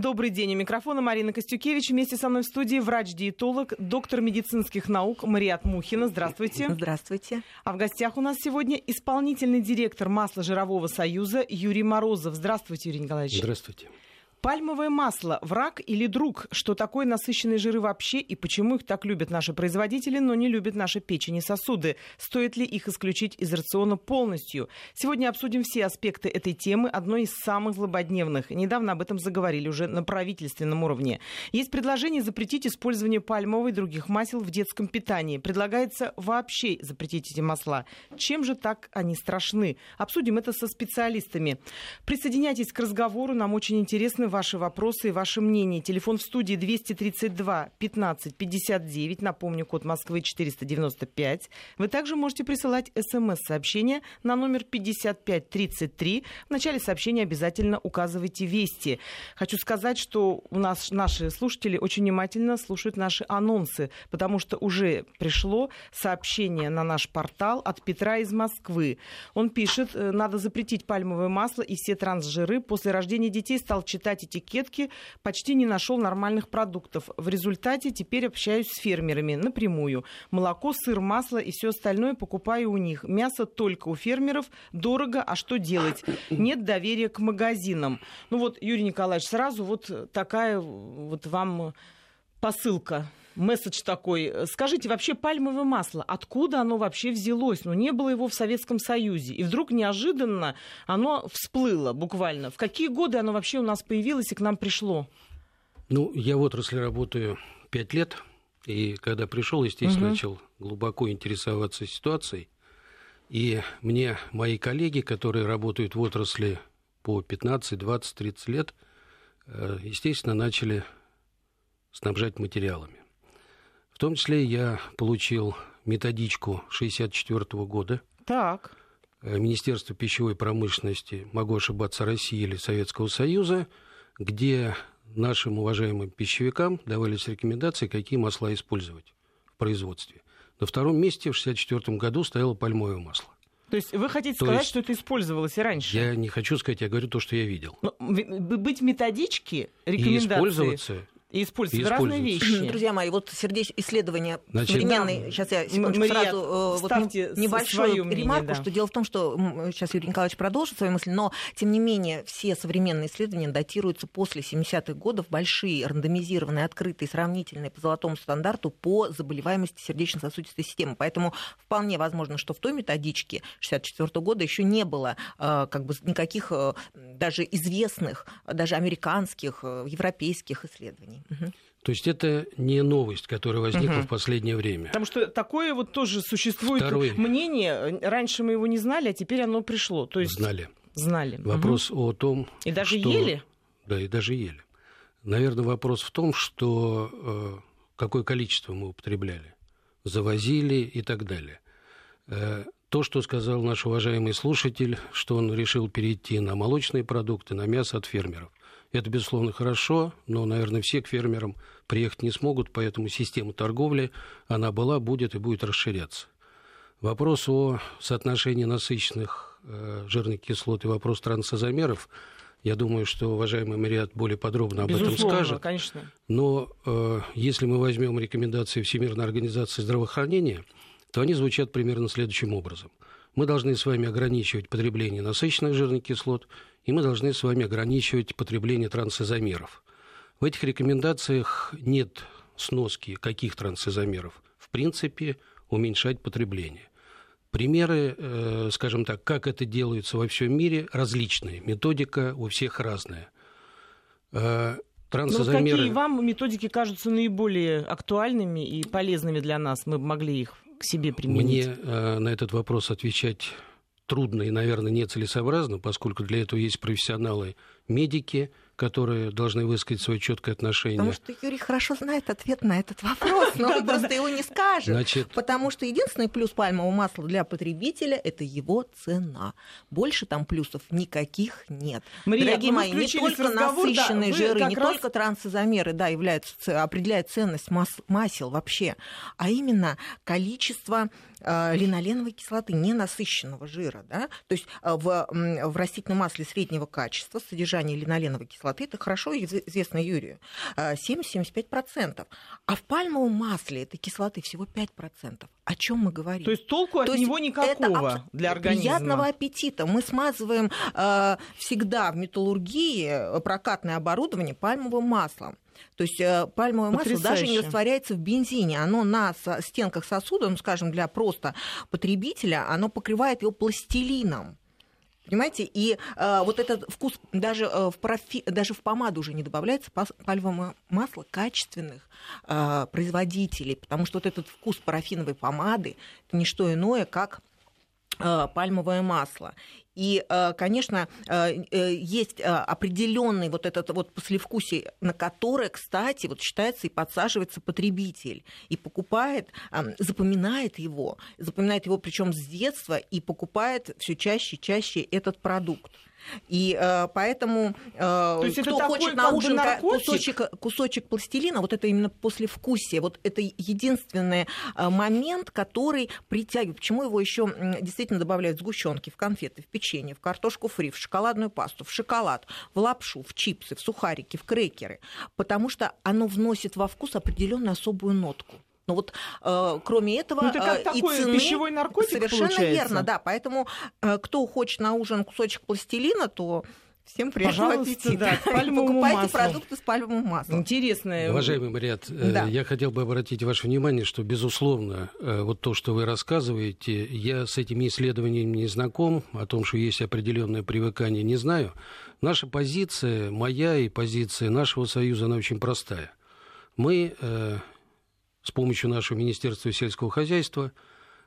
Добрый день. У микрофона Марина Костюкевич. Вместе со мной в студии врач-диетолог, доктор медицинских наук Мариат Мухина. Здравствуйте. Здравствуйте. А в гостях у нас сегодня исполнительный директор масла-жирового союза Юрий Морозов. Здравствуйте, Юрий Николаевич. Здравствуйте. Пальмовое масло – враг или друг? Что такое насыщенные жиры вообще и почему их так любят наши производители, но не любят наши печени и сосуды? Стоит ли их исключить из рациона полностью? Сегодня обсудим все аспекты этой темы, одной из самых злободневных. Недавно об этом заговорили уже на правительственном уровне. Есть предложение запретить использование пальмовой и других масел в детском питании. Предлагается вообще запретить эти масла. Чем же так они страшны? Обсудим это со специалистами. Присоединяйтесь к разговору, нам очень интересно ваши вопросы и ваше мнение. Телефон в студии 232 15 59. Напомню, код Москвы 495. Вы также можете присылать смс-сообщение на номер 5533. В начале сообщения обязательно указывайте «Вести». Хочу сказать, что у нас наши слушатели очень внимательно слушают наши анонсы, потому что уже пришло сообщение на наш портал от Петра из Москвы. Он пишет, э, надо запретить пальмовое масло и все трансжиры. После рождения детей стал читать читать этикетки, почти не нашел нормальных продуктов. В результате теперь общаюсь с фермерами напрямую. Молоко, сыр, масло и все остальное покупаю у них. Мясо только у фермеров. Дорого, а что делать? Нет доверия к магазинам. Ну вот, Юрий Николаевич, сразу вот такая вот вам посылка месседж такой. Скажите, вообще пальмовое масло, откуда оно вообще взялось? Ну, не было его в Советском Союзе. И вдруг неожиданно оно всплыло буквально. В какие годы оно вообще у нас появилось и к нам пришло? Ну, я в отрасли работаю пять лет. И когда пришел, естественно, угу. начал глубоко интересоваться ситуацией. И мне мои коллеги, которые работают в отрасли по 15, 20, 30 лет, э, естественно, начали снабжать материалами. В том числе я получил методичку 1964 года. Так. Э, Министерства пищевой промышленности, могу ошибаться, России или Советского Союза, где нашим уважаемым пищевикам давались рекомендации, какие масла использовать в производстве. На втором месте в 1964 году стояло пальмовое масло. То есть вы хотите то сказать, есть, что это использовалось и раньше? Я не хочу сказать, я говорю то, что я видел. Но быть методички, рекомендации... И использоваться и используют и разные вещи. Друзья мои, вот сердечь исследование Значит, современной... Да. Сейчас я секундочку Мария, сразу э, вот, небольшую мнение, ремарку, да. что дело в том, что сейчас Юрий Николаевич продолжит свою мысль, но тем не менее все современные исследования датируются после 70-х годов, большие, рандомизированные, открытые, сравнительные по золотому стандарту по заболеваемости сердечно-сосудистой системы. Поэтому вполне возможно, что в той методичке 64 года еще не было э, как бы никаких э, даже известных, даже американских, европейских исследований. Угу. То есть это не новость, которая возникла угу. в последнее время. Потому что такое вот тоже существует Второй... мнение. Раньше мы его не знали, а теперь оно пришло. То есть... Знали. Знали. Вопрос угу. о том, И даже что... ели? Да, и даже ели. Наверное, вопрос в том, что э, какое количество мы употребляли, завозили и так далее. Э, то, что сказал наш уважаемый слушатель, что он решил перейти на молочные продукты, на мясо от фермеров. Это, безусловно, хорошо, но, наверное, все к фермерам приехать не смогут, поэтому система торговли, она была, будет и будет расширяться. Вопрос о соотношении насыщенных э, жирных кислот и вопрос трансозамеров, я думаю, что уважаемый Мариат более подробно об Безусловно, этом скажет. конечно. Но э, если мы возьмем рекомендации Всемирной организации здравоохранения, то они звучат примерно следующим образом. Мы должны с вами ограничивать потребление насыщенных жирных кислот – и мы должны с вами ограничивать потребление трансизомеров. В этих рекомендациях нет сноски каких трансизомеров. В принципе, уменьшать потребление. Примеры, э, скажем так, как это делается во всем мире, различные. Методика у всех разная. Э, трансизомеры... Ну, какие вам методики кажутся наиболее актуальными и полезными для нас? Мы могли их к себе применить. Мне э, на этот вопрос отвечать трудно и, наверное, нецелесообразно, поскольку для этого есть профессионалы, медики, которые должны высказать свое четкое отношение. Потому что Юрий хорошо знает ответ на этот вопрос, но он просто его не скажет. Значит... Потому что единственный плюс пальмового масла для потребителя – это его цена. Больше там плюсов никаких нет. Мария, Дорогие мои, не только насыщенные да, жиры, не раз... только трансизомеры да, являются, определяют ценность мас- масел вообще, а именно количество э, линоленовой кислоты, ненасыщенного жира. Да? То есть э, в, в растительном масле среднего качества содержание линоленовой кислоты, это хорошо известно Юрию, 70-75%. А в пальмовом масле этой кислоты всего 5%. О чем мы говорим? То есть толку от То него никакого это для организма? Приятного аппетита. Мы смазываем э, всегда в металлургии прокатное оборудование пальмовым маслом. То есть э, пальмовое Потрясающе. масло даже не растворяется в бензине. Оно на стенках сосуда, ну, скажем, для просто потребителя, оно покрывает его пластилином. Понимаете? И э, вот этот вкус даже, э, в профи, даже в помаду уже не добавляется пальмовое масло качественных э, производителей, потому что вот этот вкус парафиновой помады это не что иное, как э, пальмовое масло. И, э, конечно, э, э, есть определенный вот этот вот послевкусие, на которое, кстати, вот считается и подсаживается потребитель и покупает, запоминает его, запоминает его причем с детства и покупает все чаще и чаще этот продукт. И э, поэтому э, кто хочет на ужин кусочек, кусочек пластилина, вот это именно послевкусие, вот это единственный э, момент, который притягивает. Почему его еще действительно добавляют в сгущенки, в конфеты, в печенье, в картошку фри, в шоколадную пасту, в шоколад, в лапшу, в чипсы, в сухарики, в крекеры? Потому что оно вносит во вкус определенную особую нотку. Но вот э, кроме этого ну, это как э, такой цены пищевой наркотик совершенно получается. верно, да. Поэтому э, кто хочет на ужин кусочек пластилина, то Всем приятного Пожалуйста, аппетита. Да, Покупайте маслом. продукты с пальмовым маслом. Интересное. Уважаемый Мариат, э, да. я хотел бы обратить ваше внимание, что, безусловно, э, вот то, что вы рассказываете, я с этими исследованиями не знаком, о том, что есть определенное привыкание, не знаю. Наша позиция, моя и позиция нашего союза, она очень простая. Мы с помощью нашего Министерства сельского хозяйства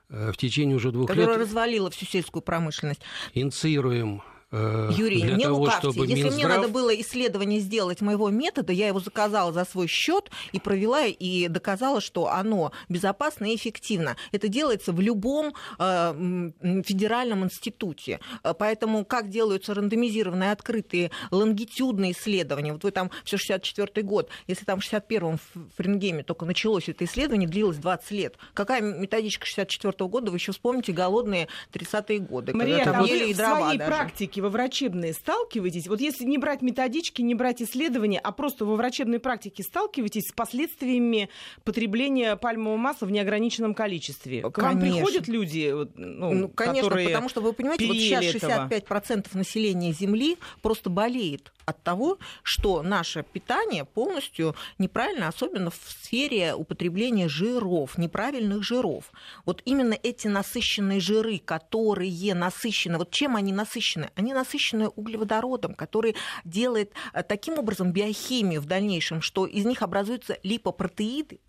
э, в течение уже двух Которая лет... Которая развалила всю сельскую промышленность. Инициируем Юрий, для не того, лукавьте. чтобы Если Минздрав... мне надо было исследование сделать моего метода, я его заказала за свой счет и провела и доказала, что оно безопасно и эффективно. Это делается в любом э, федеральном институте. Э, поэтому как делаются рандомизированные открытые лонгитюдные исследования? Вот вы там все 64 год, если там в 61-м в Френгеме только началось это исследование, длилось 20 лет. Какая методичка 64 -го года? Вы еще вспомните голодные 30-е годы. Мария, когда а вы в своей даже. практике во врачебной сталкиваетесь, вот если не брать методички, не брать исследования, а просто во врачебной практике сталкиваетесь с последствиями потребления пальмового масла в неограниченном количестве? К вам приходят люди, ну, ну конечно, которые потому что вы понимаете, вот сейчас 65% этого. населения Земли просто болеет от того, что наше питание полностью неправильно, особенно в сфере употребления жиров, неправильных жиров. Вот именно эти насыщенные жиры, которые насыщены, вот чем они насыщены? Они насыщенные углеводородом, который делает э, таким образом биохимию в дальнейшем, что из них образуются липопротеиды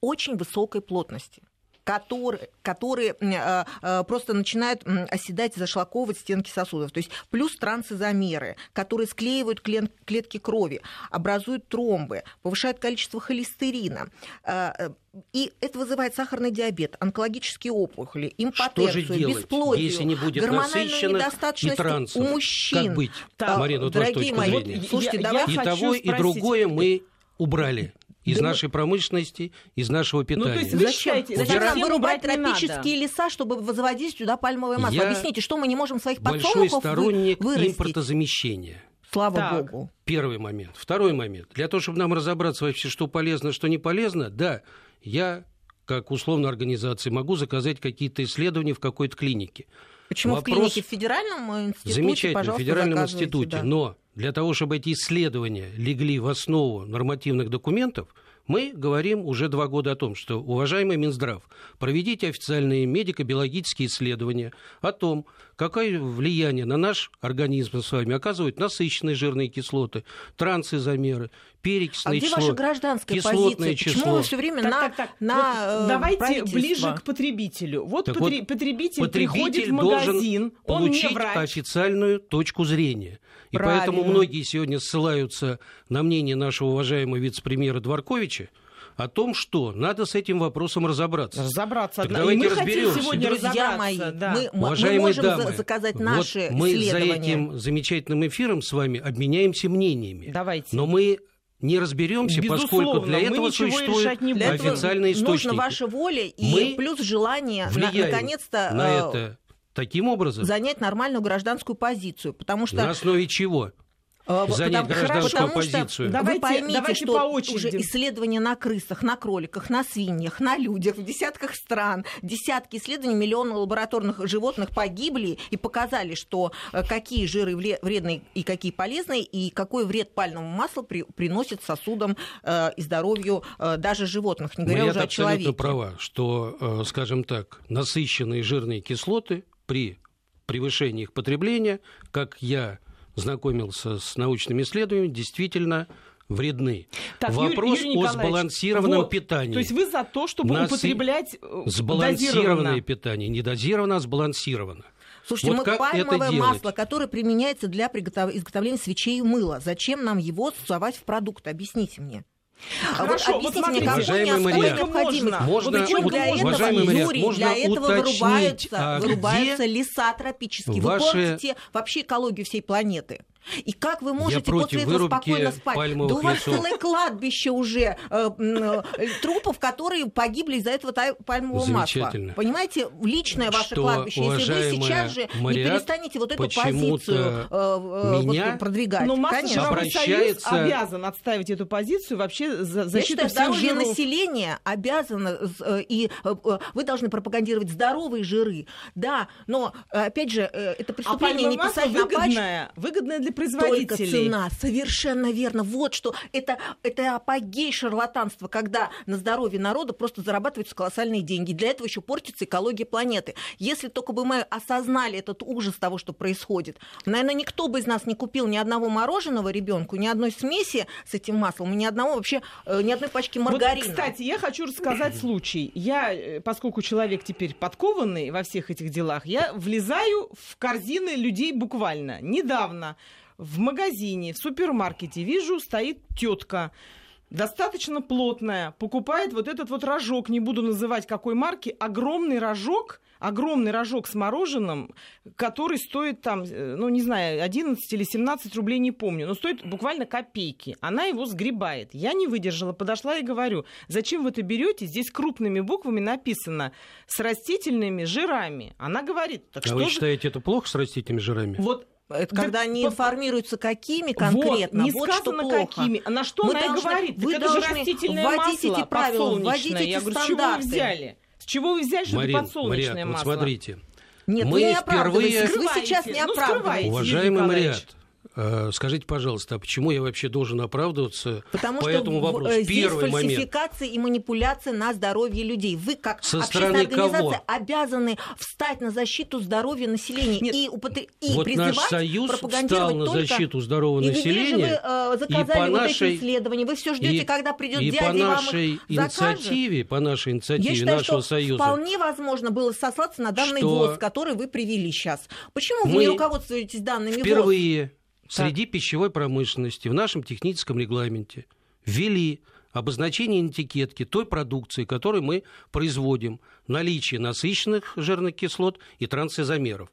очень высокой плотности которые, которые э, э, просто начинают оседать, зашлаковывать стенки сосудов. То есть плюс трансизомеры, которые склеивают клетки крови, образуют тромбы, повышают количество холестерина. Э, и это вызывает сахарный диабет, онкологические опухоли, импотенцию, Что же делать, бесплодие, если не будет гормональную недостаточность и у мужчин. Как быть, так, Марина, вот дорогие мои, вот, слушайте, я, давай и того, и другое мы убрали из да нашей промышленности, из нашего питания. Ну, то есть вы считаете, зачем нам вырубать тропические леса, чтобы возводить сюда пальмовое масло? Я Объясните, что мы не можем своих подсолнухов большой сторонник вырастить? импортозамещения. Слава так. Богу. Первый момент. Второй момент. Для того, чтобы нам разобраться вообще, что полезно, что не полезно, да, я, как условно организации, могу заказать какие-то исследования в какой-то клинике. Почему Вопрос... в клинике в федеральном институте? Замечательно, в федеральном институте. Да. Но для того, чтобы эти исследования легли в основу нормативных документов, мы говорим уже два года о том, что, уважаемый Минздрав, проведите официальные медико-биологические исследования о том, какое влияние на наш организм с вами оказывают насыщенные жирные кислоты, трансизомеры, перекисное а где число, ваша гражданская кислотное позиция? число. Почему вы все время так, на, так, так. на вот Давайте ближе к потребителю. Вот, так потри- вот потребитель, потребитель приходит в магазин, он получить не врач. официальную точку зрения. И Правильно. поэтому многие сегодня ссылаются на мнение нашего уважаемого вице-премьера Дворковича, о том, что надо с этим вопросом разобраться. Разобраться. Так давайте разберемся. сегодня Друзья мои, да. мы, мы можем дамы, заказать наши вот мы за этим замечательным эфиром с вами обменяемся мнениями. Давайте. Но мы не разберемся, Безусловно, поскольку для этого существуют не для официальные этого источники. Нужна ваша воля и мы плюс желание наконец-то на э, это таким образом занять нормальную гражданскую позицию, потому что на основе чего? А, занять потому, гражданскую потому позицию. Что, давайте, вы поймите, давайте что по очереди. уже исследования на крысах, на кроликах, на свиньях, на людях в десятках стран, десятки исследований, миллионы лабораторных животных погибли и показали, что э, какие жиры вредные и какие полезные, и какой вред пальмовому маслу при, приносит сосудам э, и здоровью э, даже животных, не говоря Мария уже о человеке. абсолютно права, что, э, скажем так, насыщенные жирные кислоты при превышении их потребления, как я знакомился с научными исследованиями, действительно вредны. Так, Вопрос Юрий, Юрий о сбалансированном вот, питании. То есть вы за то, чтобы Нас... употреблять э, Сбалансированное питание. Не дозировано, а сбалансировано. Слушайте, вот мы пальмовое масло, которое применяется для приготов... изготовления свечей и мыла, зачем нам его сувать в продукт? Объясните мне. Хорошо, вот объясните вот мне, уважаемый Мария. Можно, вот вот, для этого, Мария, Юрий, можно для этого вырубаются, а вырубаются леса тропические. Ваши... Вы портите вообще экологию всей планеты. И как вы можете после этого спокойно спать? Да у вас лесов. целое кладбище уже э, э, трупов, которые погибли из-за этого пальмового масла. Понимаете, личное ваше что, кладбище. Если вы сейчас же Мариат, не перестанете вот эту позицию э, меня вот, продвигать. Но Конечно. обращается... Союз обязан отставить эту позицию вообще за защиту всех здоровье населения обязано, э, и э, э, вы должны пропагандировать здоровые жиры. Да, но, опять же, это преступление а не писать на пачку. Выгодное для производителей. Только цена, совершенно верно. Вот что это, это апогей шарлатанства, когда на здоровье народа просто зарабатываются колоссальные деньги. Для этого еще портится экология планеты. Если только бы мы осознали этот ужас того, что происходит, наверное, никто бы из нас не купил ни одного мороженого ребенку, ни одной смеси с этим маслом, ни одного вообще, э, ни одной пачки маргарина. Вот, кстати, я хочу рассказать случай. Я, э, поскольку человек теперь подкованный во всех этих делах, я влезаю в корзины людей буквально. Недавно в магазине, в супермаркете вижу, стоит тетка достаточно плотная, покупает вот этот вот рожок, не буду называть какой марки, огромный рожок, огромный рожок с мороженым, который стоит там, э, ну, не знаю, 11 или 17 рублей, не помню, но стоит буквально копейки. Она его сгребает. Я не выдержала, подошла и говорю, зачем вы это берете? Здесь крупными буквами написано с растительными жирами. Она говорит, так а что вы считаете, же... это плохо с растительными жирами? Вот это когда они по... информируются, какими конкретно. Вот, не вот сказано что плохо. какими. А на что мы она должны, и говорит? Вы это должны же растительное вводить масло эти правила, вводить эти Я говорю, стандарты. с чего вы взяли? С чего вы взяли, что Марин, это подсолнечное Мария, масло? Вот смотрите. Нет, мы не впервые... Вы сейчас не ну, оправдываете. Уважаемый Мариат, скажите, пожалуйста, а почему я вообще должен оправдываться Потому по этому вопросу? Э, здесь Первый фальсификация момент. и манипуляция на здоровье людей. Вы, как Со общественная организация, кого? обязаны встать на защиту здоровья населения Нет. и, употр... и вот призывать, наш союз встал на защиту здорового и населения. Вы, э, заказали и по вот нашей, эти исследования. Вы все ждете, когда придет и дядя по нашей вам их инициативе, закажет. по нашей инициативе я считаю, нашего что союза. Вполне возможно было сослаться на данный что ВОЗ, который вы привели сейчас. Почему вы не руководствуетесь данными впервые ВОЗ? Среди пищевой промышленности в нашем техническом регламенте ввели обозначение этикетки той продукции, которую мы производим, наличие насыщенных жирных кислот и трансизомеров.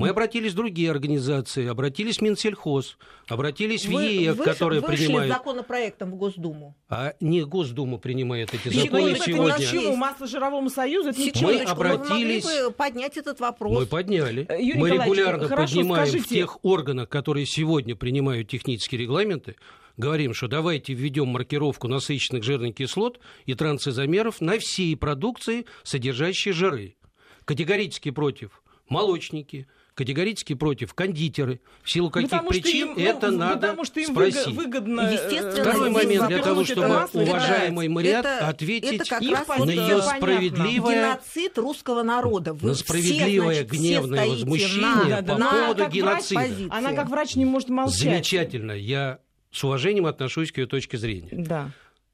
Мы обратились в другие организации, обратились в Минсельхоз, обратились в ЕЭК, вы, которая вышли принимает... законопроектом в Госдуму. А не Госдума принимает эти законы Еще, сегодня. Почему Масло-жировому союзу? Это мы обратились... Мы могли бы поднять этот вопрос. Мы подняли. Э, Юрий мы регулярно хорошо, поднимаем скажите... в тех органах, которые сегодня принимают технические регламенты, говорим, что давайте введем маркировку насыщенных жирных кислот и трансизомеров на всей продукции, содержащей жиры. Категорически против молочники, категорически против кондитеры. В силу каких потому причин им, ну, это ну, надо потому что им спросить. выгодно. Э, Естественно, Второй момент для того, чтобы уважаемый Мариат это, ответить это на ее справедливое... Геноцид русского народа. Вы на справедливое гневное возмущение на, по на, поводу геноцида. Врач, она как врач не может молчать. Замечательно. Я с уважением отношусь к ее точке зрения. Да.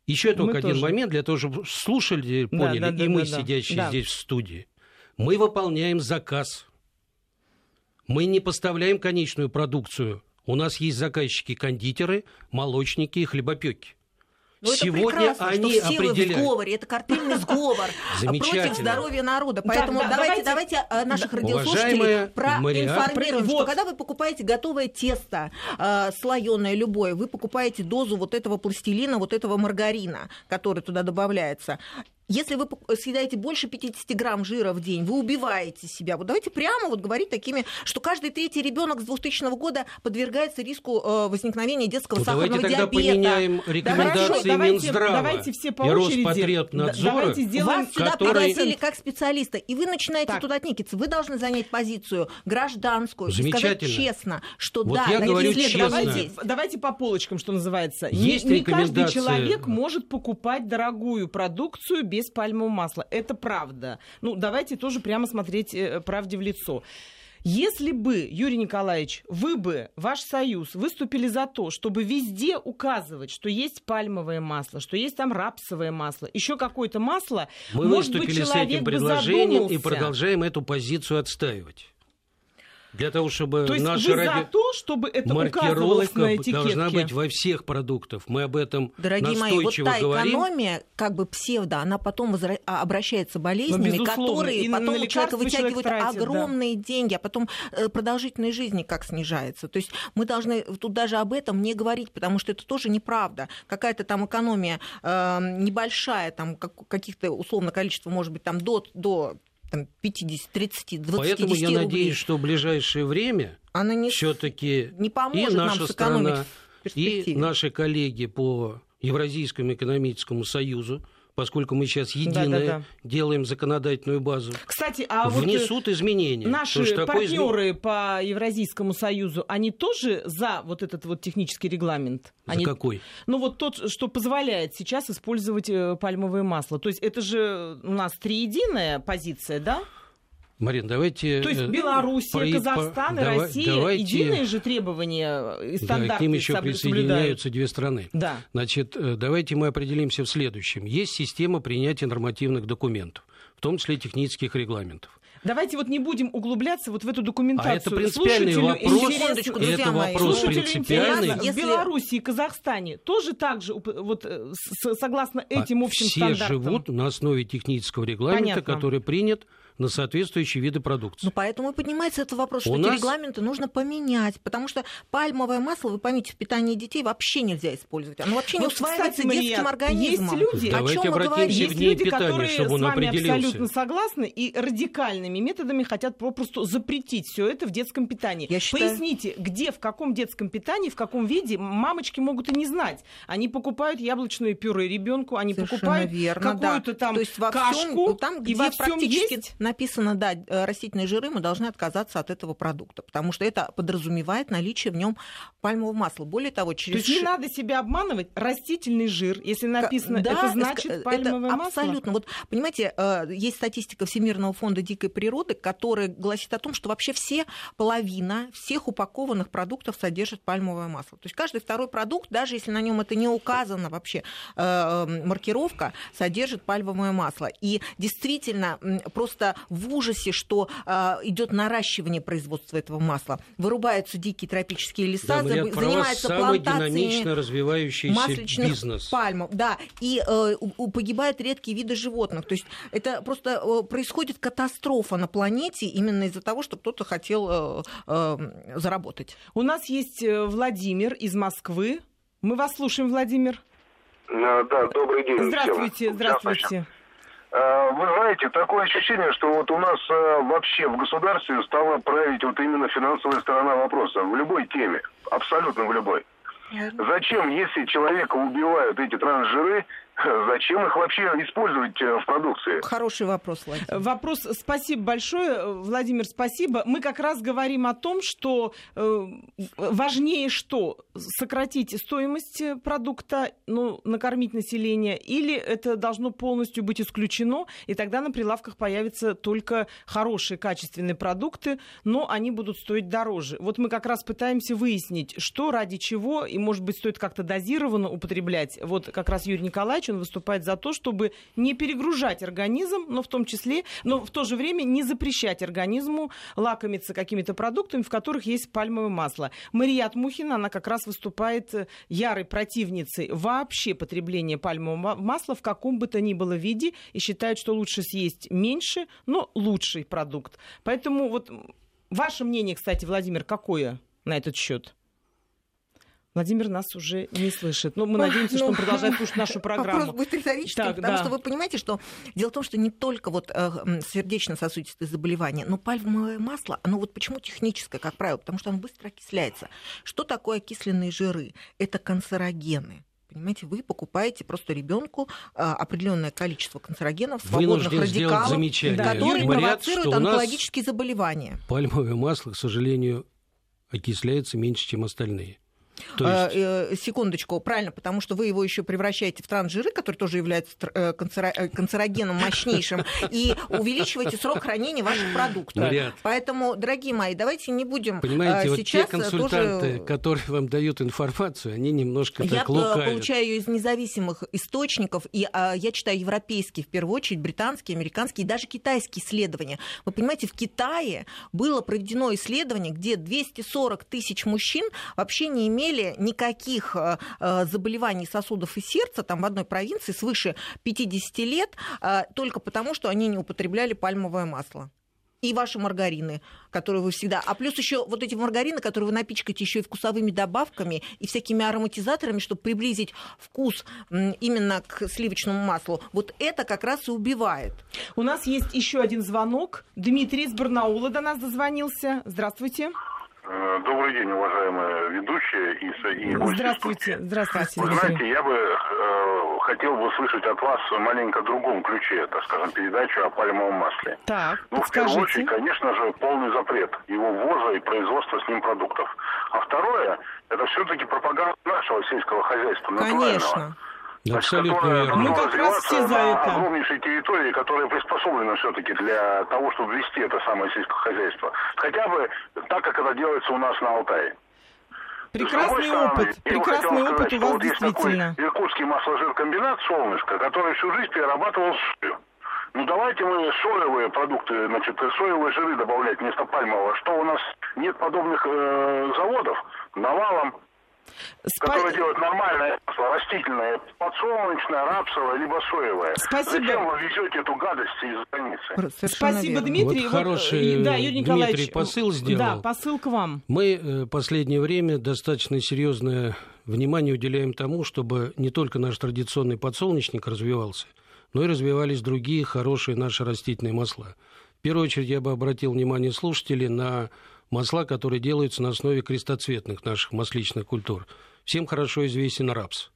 Еще только мы один тоже. момент для того, чтобы слушали, поняли, да, да, и да, мы, да, сидящие да. здесь в студии. Мы выполняем заказ мы не поставляем конечную продукцию. У нас есть заказчики кондитеры, молочники и хлебопеки. Но ну, Сегодня это они что все определяют. вы в сговоре, это картельный сговор против здоровья народа. Поэтому да, давайте, давайте, давайте наших да, радиослушателей проинформируем, вот. что когда вы покупаете готовое тесто, э, слоеное любое, вы покупаете дозу вот этого пластилина, вот этого маргарина, который туда добавляется, если вы съедаете больше 50 грамм жира в день, вы убиваете себя. Вот давайте прямо вот говорить такими, что каждый третий ребенок с 2000 года подвергается риску э, возникновения детского ну, сахарного давайте диабета. Давайте тогда поменяем рекомендации да, Минздрава давайте все по и Роспотребнадзора, давайте сделаем... Вас сюда который... пригласили как специалиста, и вы начинаете так. тут отникиться. Вы должны занять позицию гражданскую и сказать честно, что вот да, я говорю честно. Давайте, давайте по полочкам, что называется. Есть не, не каждый человек может покупать дорогую продукцию без без пальмового масла. Это правда. Ну, давайте тоже прямо смотреть э, правде в лицо. Если бы, Юрий Николаевич, вы бы, ваш союз, выступили за то, чтобы везде указывать, что есть пальмовое масло, что есть там рапсовое масло, еще какое-то масло, мы может выступили быть, с этим предложением и продолжаем эту позицию отстаивать. Для того, чтобы То есть наша вы ради... за то, чтобы это указывалось на этикетке? должна быть во всех продуктах. Мы об этом Дорогие мои, вот та говорим. экономия, как бы псевдо, она потом возра... А, обращается болезнями, которые и потом у человека вытягивают тратит, огромные да. деньги, а потом э, продолжительность жизни как снижается. То есть мы должны тут даже об этом не говорить, потому что это тоже неправда. Какая-то там экономия э, небольшая, там как, каких-то условно количество, может быть, там до, до там, 50, 30, 20 Поэтому я рублей. надеюсь, что в ближайшее время Она не, все-таки не поможет и наша нам страна, и наши коллеги по Евразийскому экономическому союзу поскольку мы сейчас единое да, да, да. делаем законодательную базу, Кстати, а внесут вот изменения. Наши партнеры изм... по Евразийскому союзу, они тоже за вот этот вот технический регламент? За они... какой? Ну вот тот, что позволяет сейчас использовать э, пальмовое масло. То есть это же у нас триединая позиция, да? Марин, давайте... То есть э, Белоруссия, про... Казахстан и Россия давайте... единые же требования и стандарты да, к ним еще присоединяются две страны. Да. Значит, э, давайте мы определимся в следующем. Есть система принятия нормативных документов, в том числе технических регламентов. Давайте вот не будем углубляться вот в эту документацию. А это принципиальный Слушателю вопрос. Это вопрос принципиальный. В Беларуси и Казахстане тоже так же, вот э, согласно этим а общим все стандартам. Все живут на основе технического регламента, Понятно. который принят на соответствующие виды продукции. Ну, поэтому и поднимается этот вопрос, что У эти нас... регламенты нужно поменять, потому что пальмовое масло, вы поймите, в питании детей вообще нельзя использовать. Оно вообще не усваивается кстати, детским Мария, организмом. Есть люди, Давайте о чем обратимся мы есть в дни люди, питания, которые чтобы он с вами определился. абсолютно согласны и радикальными методами хотят попросту запретить все это в детском питании. Я считаю... Поясните, где, в каком детском питании, в каком виде мамочки могут и не знать. Они покупают яблочное пюре ребенку, они Совершенно покупают какую-то да. там То есть во кашку, всем, там, где и во всем практически есть... написано, да, Э, растительные жиры, мы должны отказаться от этого продукта, потому что это подразумевает наличие в нем пальмового масла. Более того, через... То есть не надо себя обманывать, растительный жир, если написано, да, это значит пальмовое это масло? Абсолютно. Вот, понимаете, э, есть статистика Всемирного фонда дикой природы, которая гласит о том, что вообще все, половина всех упакованных продуктов содержит пальмовое масло. То есть каждый второй продукт, даже если на нем это не указано вообще, э, маркировка, содержит пальмовое масло. И действительно, просто в ужасе, что э, идет наращивание производства этого масла. Вырубаются дикие тропические леса, да, за, занимаются самый динамично развивающийся бизнес. пальмов, да, и э, погибают редкие виды животных. То есть это просто э, происходит катастрофа на планете именно из-за того, что кто-то хотел э, э, заработать. У нас есть э, Владимир из Москвы. Мы вас слушаем, Владимир. Да, да добрый день. Здравствуйте, всем. здравствуйте. Э, вы знаете, такое ощущение, что вот у нас э, вообще в государстве стала править вот именно финансовая сторона вопроса в любой теме, абсолютно в любой. Зачем, если человека убивают эти трансжиры, Зачем их вообще использовать э, в продукции? Хороший вопрос, Владимир. Вопрос, спасибо большое, Владимир, спасибо. Мы как раз говорим о том, что э, важнее что? Сократить стоимость продукта, ну, накормить население, или это должно полностью быть исключено, и тогда на прилавках появятся только хорошие, качественные продукты, но они будут стоить дороже. Вот мы как раз пытаемся выяснить, что ради чего и, может быть, стоит как-то дозированно употреблять. Вот как раз Юрий Николаевич, он выступает за то, чтобы не перегружать организм, но в том числе, но в то же время не запрещать организму лакомиться какими-то продуктами, в которых есть пальмовое масло. Марият Мухина, она как раз выступает э, ярой противницей вообще потребления пальмового масла в каком бы то ни было виде и считает, что лучше съесть меньше, но лучший продукт. Поэтому вот ваше мнение, кстати, Владимир, какое на этот счет? Владимир нас уже не слышит. Но мы надеемся, что он ну, продолжает слушать нашу программу. Вопрос будет риторический, так, потому да. что вы понимаете, что дело в том, что не только вот э, сердечно-сосудистые заболевания, но пальмовое масло, оно вот почему техническое, как правило, потому что оно быстро окисляется. Что такое окисленные жиры? Это канцерогены. Понимаете, вы покупаете просто ребенку а, определенное количество канцерогенов, свободных радикалов, которые провоцируют онкологические заболевания. Пальмовое масло, к сожалению, окисляется меньше, чем остальные. А, есть... Э, секундочку, правильно, потому что вы его еще превращаете в трансжиры, который тоже является э, э, канцерогеном мощнейшим, и увеличиваете срок хранения ваших продуктов. Поэтому, дорогие мои, давайте не будем Понимаете, вот те консультанты, которые вам дают информацию, они немножко так Я лукавят. получаю ее из независимых источников, и а, я читаю европейские, в первую очередь, британские, американские и даже китайские исследования. Вы понимаете, в Китае было проведено исследование, где 240 тысяч мужчин вообще не имели имели никаких э, э, заболеваний сосудов и сердца, там в одной провинции свыше 50 лет, э, только потому, что они не употребляли пальмовое масло и ваши маргарины, которые вы всегда... А плюс еще вот эти маргарины, которые вы напичкаете еще и вкусовыми добавками и всякими ароматизаторами, чтобы приблизить вкус именно к сливочному маслу. Вот это как раз и убивает. У нас есть еще один звонок. Дмитрий из Барнаула до нас дозвонился. Здравствуйте. Э, добрый день, уважаемая ведущая и, и гости. Здравствуйте, здравствуйте. Вы знаете, я бы э, хотел бы услышать от вас маленько другом ключе, так скажем, передачу о пальмовом масле. Так, Ну, в первую очередь, конечно же, полный запрет его ввоза и производства с ним продуктов. А второе, это все-таки пропаганда нашего сельского хозяйства, Конечно. Абсолютно верно. Мы как раз все за это. огромнейшей территории, которая приспособлена все-таки для того, чтобы вести это самое сельское хозяйство. Хотя бы так, как это делается у нас на Алтае. Прекрасный стороны, опыт. Прекрасный опыт сказать, у вас вот действительно. Есть такой Иркутский масложиркомбинат «Солнышко», который всю жизнь перерабатывал сою. Ну давайте мы соевые продукты, значит, соевые жиры добавлять вместо пальмового. Что у нас нет подобных э, заводов? Навалом Спа... которое делает нормальное масло, растительное, подсолнечное, рапсовое, либо соевое. Спасибо. Зачем вы везете эту гадость из границы? Спасибо, верно. Дмитрий. Вот, вот хороший да, Юрий Николаевич, Дмитрий посыл сделал. Да, посыл к вам. Мы э, последнее время достаточно серьезное внимание уделяем тому, чтобы не только наш традиционный подсолнечник развивался, но и развивались другие хорошие наши растительные масла. В первую очередь я бы обратил внимание слушателей на масла, которые делаются на основе крестоцветных наших масличных культур. Всем хорошо известен рапс.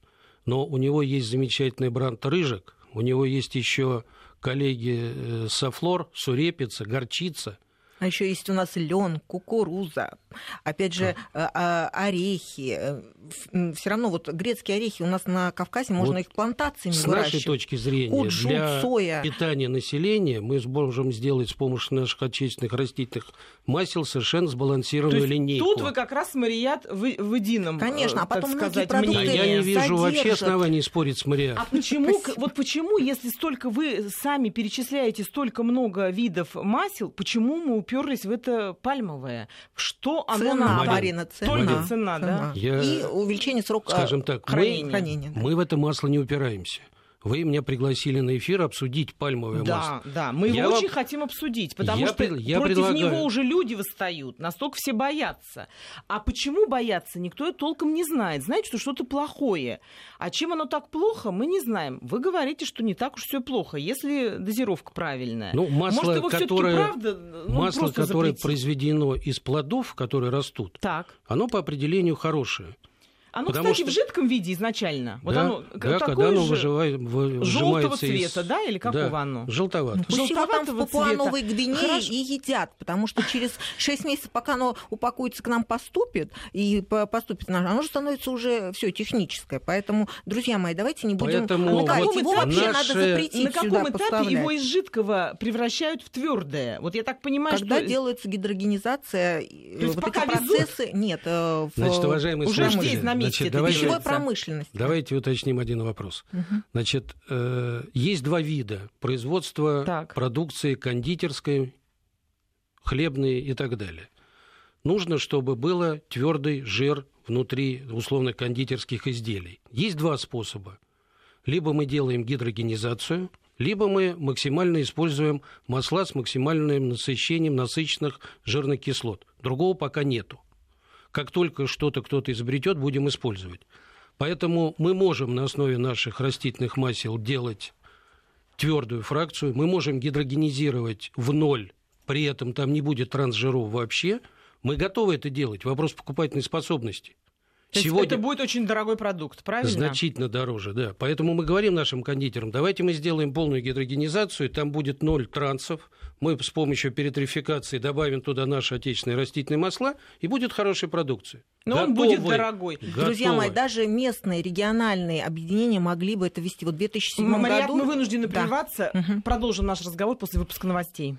Но у него есть замечательный бренд «Рыжик», у него есть еще коллеги э, Софлор, Сурепица, Горчица – а еще есть у нас лен, кукуруза, опять же, а. орехи. Э, Все равно вот грецкие орехи у нас на Кавказе можно вот их плантациями с выращивать. С нашей точки зрения, Куджут, для соя. питания населения мы можем сделать с помощью наших отечественных растительных масел совершенно сбалансированную линейку. Тут вы как раз, Марият, вы в едином, Конечно, а потом сказать, продукты А я не вижу содержат. вообще оснований спорить с Марият. А почему, вот почему, если столько вы сами перечисляете столько много видов масел, почему мы уперлись в это пальмовое. Что оно цена, нам Марина, цена. Только цена, да? Я, И увеличение срока скажем так, хранения. Мы, хранения да. мы в это масло не упираемся. Вы меня пригласили на эфир обсудить пальмовое да, масло. Да, да, мы я его вам... очень хотим обсудить, потому я что пред... я против предлагаю... него уже люди восстают, настолько все боятся. А почему боятся, никто толком не знает. Знаете, что что-то плохое. А чем оно так плохо, мы не знаем. Вы говорите, что не так уж все плохо, если дозировка правильная. Ну, масло, Может, его которое, правда, ну, масло, которое запретить. произведено из плодов, которые растут, так. оно по определению хорошее. Оно, Потому кстати, что... в жидком виде изначально. Вот да, оно, да когда оно выживает, желтого цвета, из... да, или какого да, оно? Желтоватого. Ну, его там в Папуа-Новой Гвинее Хорошо. и едят, потому что через 6 месяцев, пока оно упакуется к нам поступит, и поступит оно уже становится уже все техническое. Поэтому, друзья мои, давайте не будем Поэтому лукавить. Вот его вообще наши... надо запретить На каком этапе поставлять. его из жидкого превращают в твердое? Вот я так понимаю, Когда что... делается гидрогенизация, То есть вот пока эти процессы... Нет, э, в... Значит, уважаемые уже слушатели, месте Значит, давайте, пищевой промышленности. Давайте уточним один вопрос. Угу. Значит, э, есть два вида производства так. продукции кондитерской, хлебной и так далее. Нужно, чтобы было твердый жир внутри условно кондитерских изделий. Есть два способа. Либо мы делаем гидрогенизацию, либо мы максимально используем масла с максимальным насыщением насыщенных жирных кислот. Другого пока нету. Как только что-то кто-то изобретет, будем использовать. Поэтому мы можем на основе наших растительных масел делать твердую фракцию, мы можем гидрогенизировать в ноль, при этом там не будет трансжиров вообще. Мы готовы это делать. Вопрос покупательной способности. То Сегодня... это будет очень дорогой продукт, правильно? Значительно дороже, да. Поэтому мы говорим нашим кондитерам, давайте мы сделаем полную гидрогенизацию, там будет ноль трансов, мы с помощью перетрификации добавим туда наши отечественные растительные масла, и будет хорошая продукция. Но Готовы. он будет дорогой. Готовы. Друзья мои, даже местные региональные объединения могли бы это вести. Вот в 2007 Марьят, году... мы вынуждены да. прерваться. Угу. Продолжим наш разговор после выпуска новостей.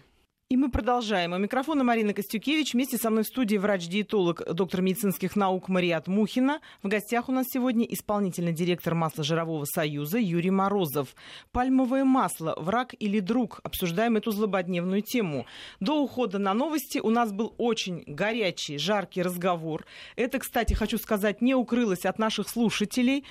И мы продолжаем. У микрофона Марина Костюкевич. Вместе со мной в студии врач-диетолог, доктор медицинских наук Мариат Мухина. В гостях у нас сегодня исполнительный директор масложирового союза Юрий Морозов. Пальмовое масло – враг или друг? Обсуждаем эту злободневную тему. До ухода на новости у нас был очень горячий, жаркий разговор. Это, кстати, хочу сказать, не укрылось от наших слушателей.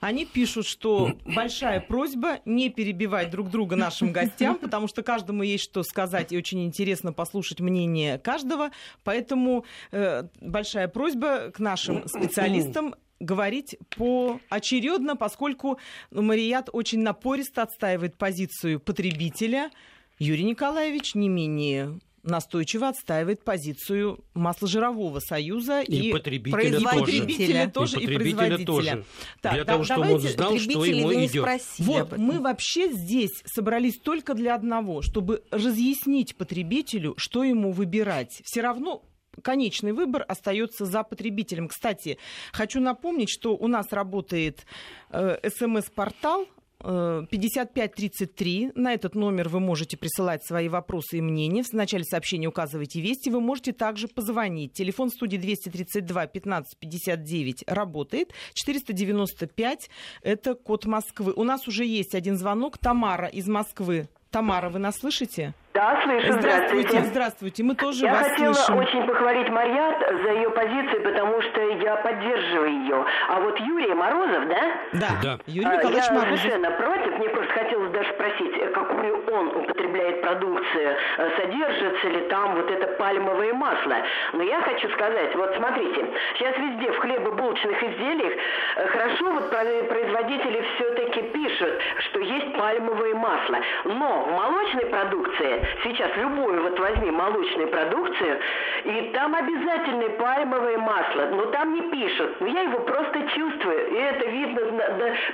Они пишут, что большая просьба не перебивать друг друга нашим гостям, потому что каждому есть что сказать, и очень интересно послушать мнение каждого. Поэтому э, большая просьба к нашим специалистам говорить поочередно, поскольку ну, Марият очень напористо отстаивает позицию потребителя. Юрий Николаевич не менее настойчиво отстаивает позицию масложирового союза и, и потребителя, потребителя тоже, и, и производителя. Тоже. Так, для да, того, чтобы он знал, что ему идет. Вот, мы вообще здесь собрались только для одного, чтобы разъяснить потребителю, что ему выбирать. Все равно конечный выбор остается за потребителем. Кстати, хочу напомнить, что у нас работает э, смс-портал 5533. На этот номер вы можете присылать свои вопросы и мнения. В начале сообщения указывайте «Вести». Вы можете также позвонить. Телефон студии 232 15 59 работает. 495 – это код Москвы. У нас уже есть один звонок. Тамара из Москвы. Тамара, вы нас слышите? Да, слышу. Здравствуйте. Здравствуйте. Мы тоже я вас хотела слышим. очень похвалить Марьят за ее позицию, потому что я поддерживаю ее. А вот Юрий Морозов, да? Да. да. Юрий Николаевич я Морозов. совершенно против. Мне просто хотелось даже спросить, э, какую он употребляет продукцию, э, содержится ли там вот это пальмовое масло. Но я хочу сказать, вот смотрите, сейчас везде в хлебобулочных изделиях э, хорошо вот производители все-таки пишут, что есть пальмовое масло. Но в молочной продукции сейчас любую вот возьми молочную продукцию, и там обязательно пальмовое масло, но там не пишут, но я его просто чувствую, и это видно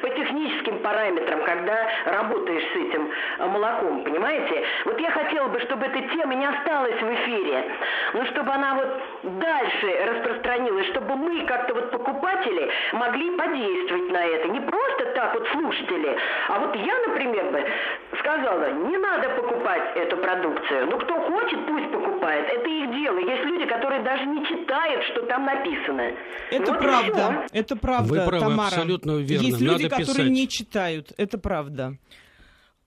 по техническим параметрам, когда работаешь с этим э, молоком, понимаете? Вот я хотела бы, чтобы эта тема не осталась в эфире, но чтобы она вот дальше распространилась, чтобы мы как-то вот покупатели могли подействовать на это, не просто так вот слушатели, а вот я, например, бы сказала, не надо покупать эту продукцию. Ну, кто хочет, пусть покупает. Это их дело. Есть люди, которые даже не читают, что там написано. Это вот правда. Это правда, Вы правы, Тамара. абсолютно верно. Есть люди, Надо которые не читают. Это правда.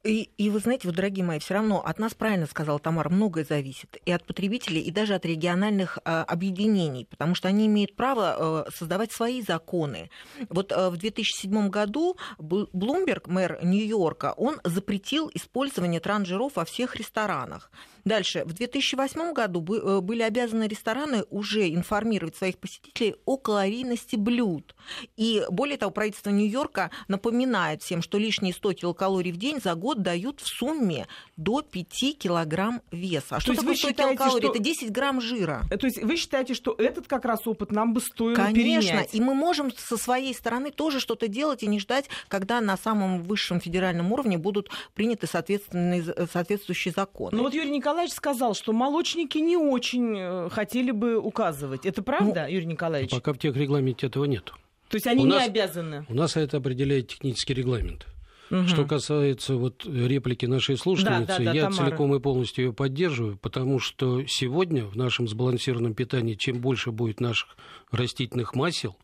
И, и вы знаете, вот, дорогие мои, все равно от нас, правильно сказала Тамара, многое зависит. И от потребителей, и даже от региональных а, объединений, потому что они имеют право а, создавать свои законы. Вот а, в 2007 году Блумберг, мэр Нью-Йорка, он запретил использование транжиров во всех ресторанах. Дальше. В 2008 году э, были обязаны рестораны уже информировать своих посетителей о калорийности блюд. И более того, правительство Нью-Йорка напоминает всем, что лишние 100 килокалорий в день за год дают в сумме до 5 килограмм веса. А что такое 100 килокалорий? Что... Это 10 грамм жира. Э, то есть вы считаете, что этот как раз опыт нам бы стоило Конечно. перенять? И мы можем со своей стороны тоже что-то делать и не ждать, когда на самом высшем федеральном уровне будут приняты соответственные, соответствующие законы. Ну вот Юрий Николаевич Николаевич сказал, что молочники не очень э, хотели бы указывать. Это правда, ну, Юрий Николаевич? Пока в тех регламенте этого нет. То есть они у не нас, обязаны? У нас это определяет технический регламент. Угу. Что касается вот реплики нашей слушательницы, да, да, да, я Тамара. целиком и полностью ее поддерживаю, потому что сегодня в нашем сбалансированном питании, чем больше будет наших растительных масел,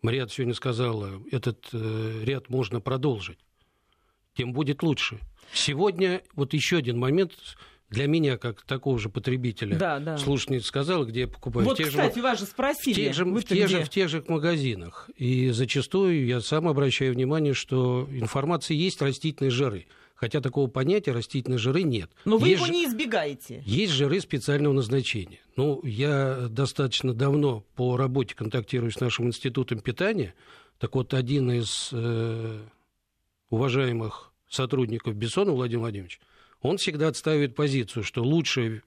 Мариат сегодня сказала, этот э, ряд можно продолжить, тем будет лучше. Сегодня вот еще один момент для меня, как такого же потребителя, да, да. слушательница сказала, где я покупаю. Вот, в тех кстати, же, вас же спросили. В тех же, в, тех же, в тех же магазинах. И зачастую я сам обращаю внимание, что информация есть растительные жиры. Хотя такого понятия растительные жиры нет. Но вы есть, его не избегаете. Есть жиры специального назначения. Ну, я достаточно давно по работе контактирую с нашим институтом питания. Так вот, один из э, уважаемых сотрудников Бессона, Владимир Владимирович, он всегда отстаивает позицию, что лучше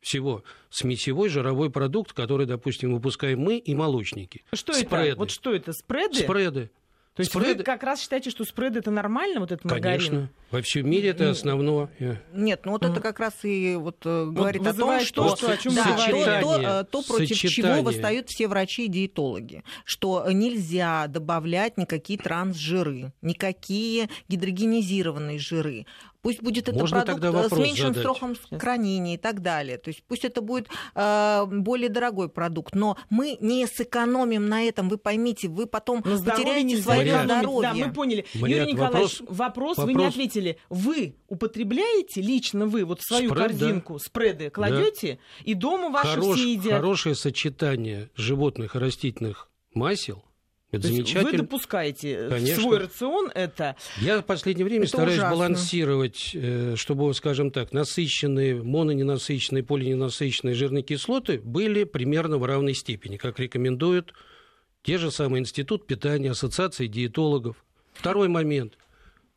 всего смесевой жировой продукт, который, допустим, выпускаем мы и молочники. Что спреды. это? Вот что это? Спреды? Спреды. То есть спреды... вы как раз считаете, что спред это нормально, вот этот маргарин? Конечно. Во всем мире это основное. Нет, ну вот mm. это как раз и вот э, говорит вот о том, что, то, что о чем да, то, то, то, против чего восстают все врачи и диетологи, что нельзя добавлять никакие трансжиры, никакие гидрогенизированные жиры. Пусть будет это Можно продукт э, с меньшим задать. сроком хранения и так далее. То есть пусть это будет э, более дорогой продукт, но мы не сэкономим на этом. Вы поймите, вы потом но потеряете свое здоровье. Да, мы поняли. Мария, Юрий Николаевич, вопрос, вопрос, вопрос вы не ответили. Вы употребляете лично вы вот свою Спред, корзинку да. спреды кладете да. и дома ваши Хорош, все едят? Хорошее сочетание животных и растительных масел – это То замечательно. Вы допускаете Конечно. в свой рацион это. Я в последнее время это стараюсь ужасно. балансировать, э, чтобы, скажем так, насыщенные, мононенасыщенные, полиненасыщенные жирные кислоты были примерно в равной степени, как рекомендуют те же самые Институт питания, Ассоциации диетологов. Второй момент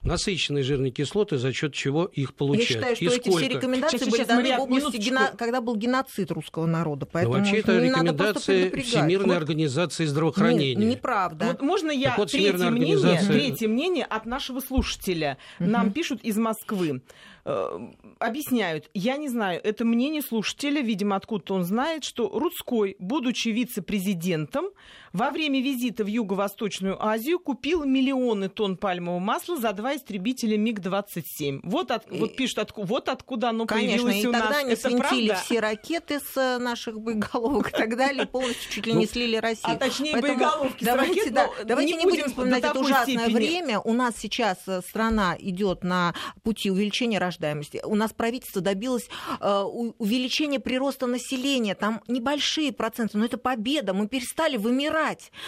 насыщенные жирные кислоты, за счет чего их получать. Я считаю, что и эти сколько? все рекомендации сейчас, были сейчас, даны в области, гено... когда был геноцид русского народа. Ну, Поэтому Но вообще это рекомендации Всемирной вот. организации здравоохранения. Нет, неправда. Вот можно я вот, третье, организация... мнение, третье мнение от нашего слушателя. Угу. Нам пишут из Москвы. Э, объясняют. Я не знаю, это мнение слушателя, видимо, откуда-то он знает, что Рудской, будучи вице-президентом, во время визита в Юго-Восточную Азию купил миллионы тонн пальмового масла за два истребителя МиГ-27. Вот, от, вот пишут, от, вот откуда оно Конечно, появилось и у тогда нас. они это свинтили правда? все ракеты с э, наших боеголовок и так далее, полностью чуть ли не ну, слили Россию. А точнее Поэтому боеголовки давайте, ракет, да, давайте не, будем вспоминать это ужасное степени. время. У нас сейчас э, страна идет на пути увеличения рождаемости рождаемости. У нас правительство добилось э, увеличения прироста населения. Там небольшие проценты, но это победа. Мы перестали вымирать.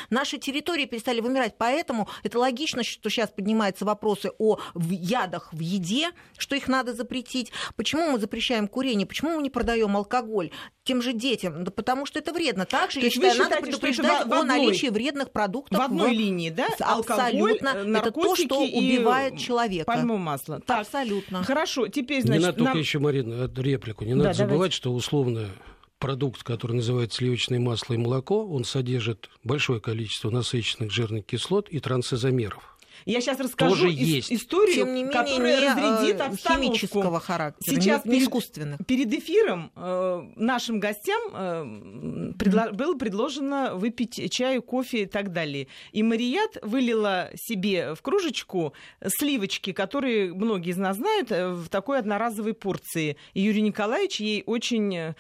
Наши территории перестали вымирать. Поэтому это логично, что сейчас поднимаются вопросы о ядах в еде, что их надо запретить. Почему мы запрещаем курение? Почему мы не продаем алкоголь тем же детям? Да потому что это вредно. Также, я считаю, надо предупреждать о наличии вредных продуктов. В одной в... линии, да? Абсолютно. Алкоголь, это то, что убивает человека. Пальмовое масло. Так, Абсолютно. Хорошо, теперь, значит... Не надо нам... только еще, Марина, реплику. Не надо да, забывать, давайте. что условно продукт, который называется сливочное масло и молоко, он содержит большое количество насыщенных жирных кислот и трансизомеров. Я сейчас расскажу Тоже есть. историю, Тем не менее, которая не разрядит обстановку. химического характера, Сейчас не, не искусственных. Перед эфиром э, нашим гостям э, предло- было предложено выпить чаю, кофе и так далее. И Марият вылила себе в кружечку сливочки, которые многие из нас знают, э, в такой одноразовой порции. И Юрий Николаевич ей очень э,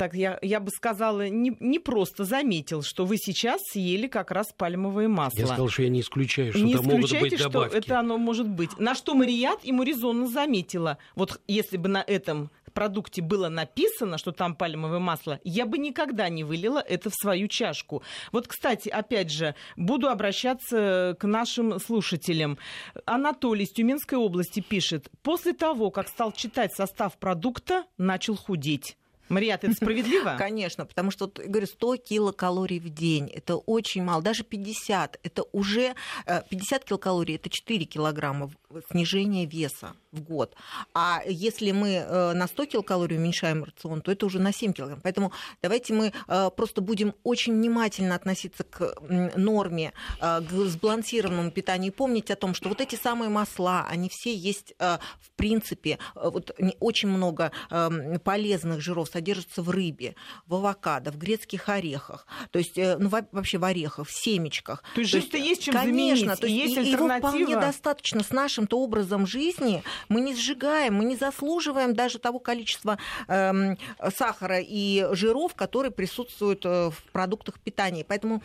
так я, я бы сказала, не, не просто заметил, что вы сейчас съели как раз пальмовое масло. Я сказал, что я не исключаю, что не там могут быть добавки. что это оно может быть. На что Марият ему резонно заметила. Вот если бы на этом продукте было написано, что там пальмовое масло, я бы никогда не вылила это в свою чашку. Вот, кстати, опять же, буду обращаться к нашим слушателям. Анатолий из Тюменской области пишет, после того, как стал читать состав продукта, начал худеть. Мариат, это справедливо? Конечно, потому что, говорю, 100 килокалорий в день, это очень мало, даже 50, это уже 50 э, килокалорий, это 4 килограмма снижения веса в год. А если мы э, на 100 килокалорий уменьшаем рацион, то это уже на 7 килограмм. Поэтому давайте мы э, просто будем очень внимательно относиться к норме, к сбалансированному питанию и помнить о том, что вот эти самые масла, они все есть в принципе, вот очень много эм, полезных жиров содержится в рыбе, в авокадо, в грецких орехах, то есть э, ну, вообще в орехах, в семечках. То есть жир-то есть чем конечно, заменить, то есть, есть его вполне достаточно с нашим-то образом жизни. Мы не сжигаем, мы не заслуживаем даже того количества эм, сахара и жиров, которые присутствуют э, в продуктах питания. Поэтому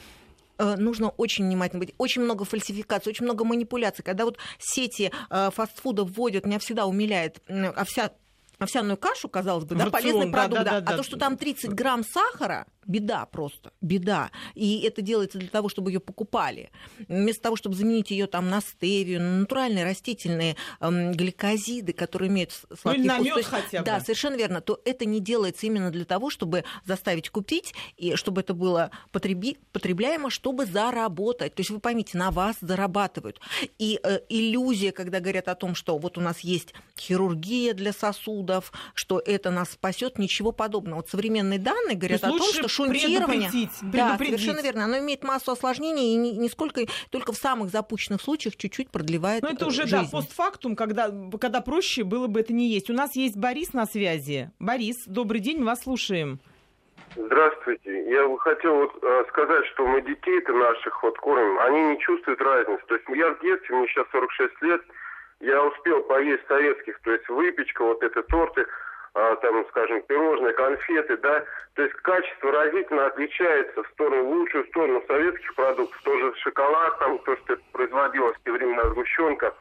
э, нужно очень внимательно быть. Очень много фальсификаций, очень много манипуляций. Когда вот сети э, фастфуда вводят, меня всегда умиляет овся овсяную кашу, казалось бы, да, полезный продукт, да, да, да, а то, что там 30 грамм сахара, беда просто, беда. И это делается для того, чтобы ее покупали. Вместо того, чтобы заменить ее там на стевию, на натуральные растительные эм, гликозиды, которые имеют сладкий ну, вкус. хотя бы. Да, совершенно верно. То это не делается именно для того, чтобы заставить купить, и чтобы это было потреби, потребляемо, чтобы заработать. То есть вы поймите, на вас зарабатывают. И э, иллюзия, когда говорят о том, что вот у нас есть хирургия для сосудов, что это нас спасет, ничего подобного. Вот современные данные говорят о том, что шунтирование. Да, совершенно верно. Оно имеет массу осложнений и нисколько только в самых запущенных случаях чуть-чуть продлевает Но это уже, жизнь. да, постфактум, когда, когда проще было бы это не есть. У нас есть Борис на связи. Борис, добрый день, мы вас слушаем. Здравствуйте. Я бы хотел вот, э, сказать, что мы детей-то наших вот кормим, они не чувствуют разницы. То есть я в детстве, мне сейчас 46 лет, я успел поесть советских, то есть выпечка, вот это торты, там, скажем, пирожные, конфеты, да, то есть качество разительно отличается в сторону, в лучшую сторону советских продуктов, тоже шоколад, там, то, что производилось в те времена, сгущенка.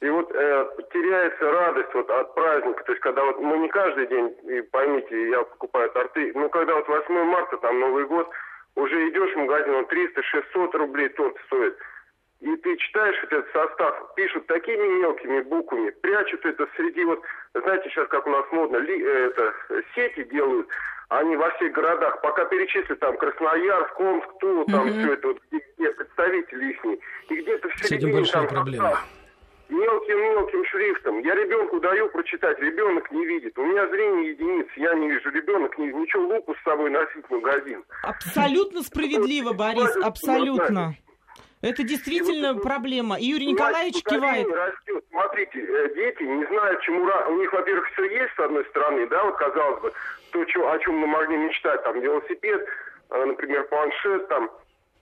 И вот э, теряется радость вот от праздника, то есть когда вот мы не каждый день, и поймите, я покупаю торты, ну когда вот 8 марта, там Новый год, уже идешь в магазин, он 300-600 рублей торт стоит и ты читаешь этот состав, пишут такими мелкими буквами, прячут это среди вот, знаете, сейчас как у нас модно, ли, э, это, сети делают, они во всех городах, пока перечислят там Красноярск, Омск, Тула, там mm-hmm. все это, вот, где, где представители их, и где-то в середине там проблема. мелким-мелким шрифтом. Я ребенку даю прочитать, ребенок не видит. У меня зрение единиц, я не вижу, ребенок не видит. Ничего, луку с собой носить в магазин. Абсолютно справедливо, Борис, абсолютно. Это действительно и проблема. И Юрий Николаевич кивает. Растет. Смотрите, э, дети не знают, чему... У них, во-первых, все есть, с одной стороны, да, вот казалось бы, то, о чем мы могли мечтать, там, велосипед, э, например, планшет, там,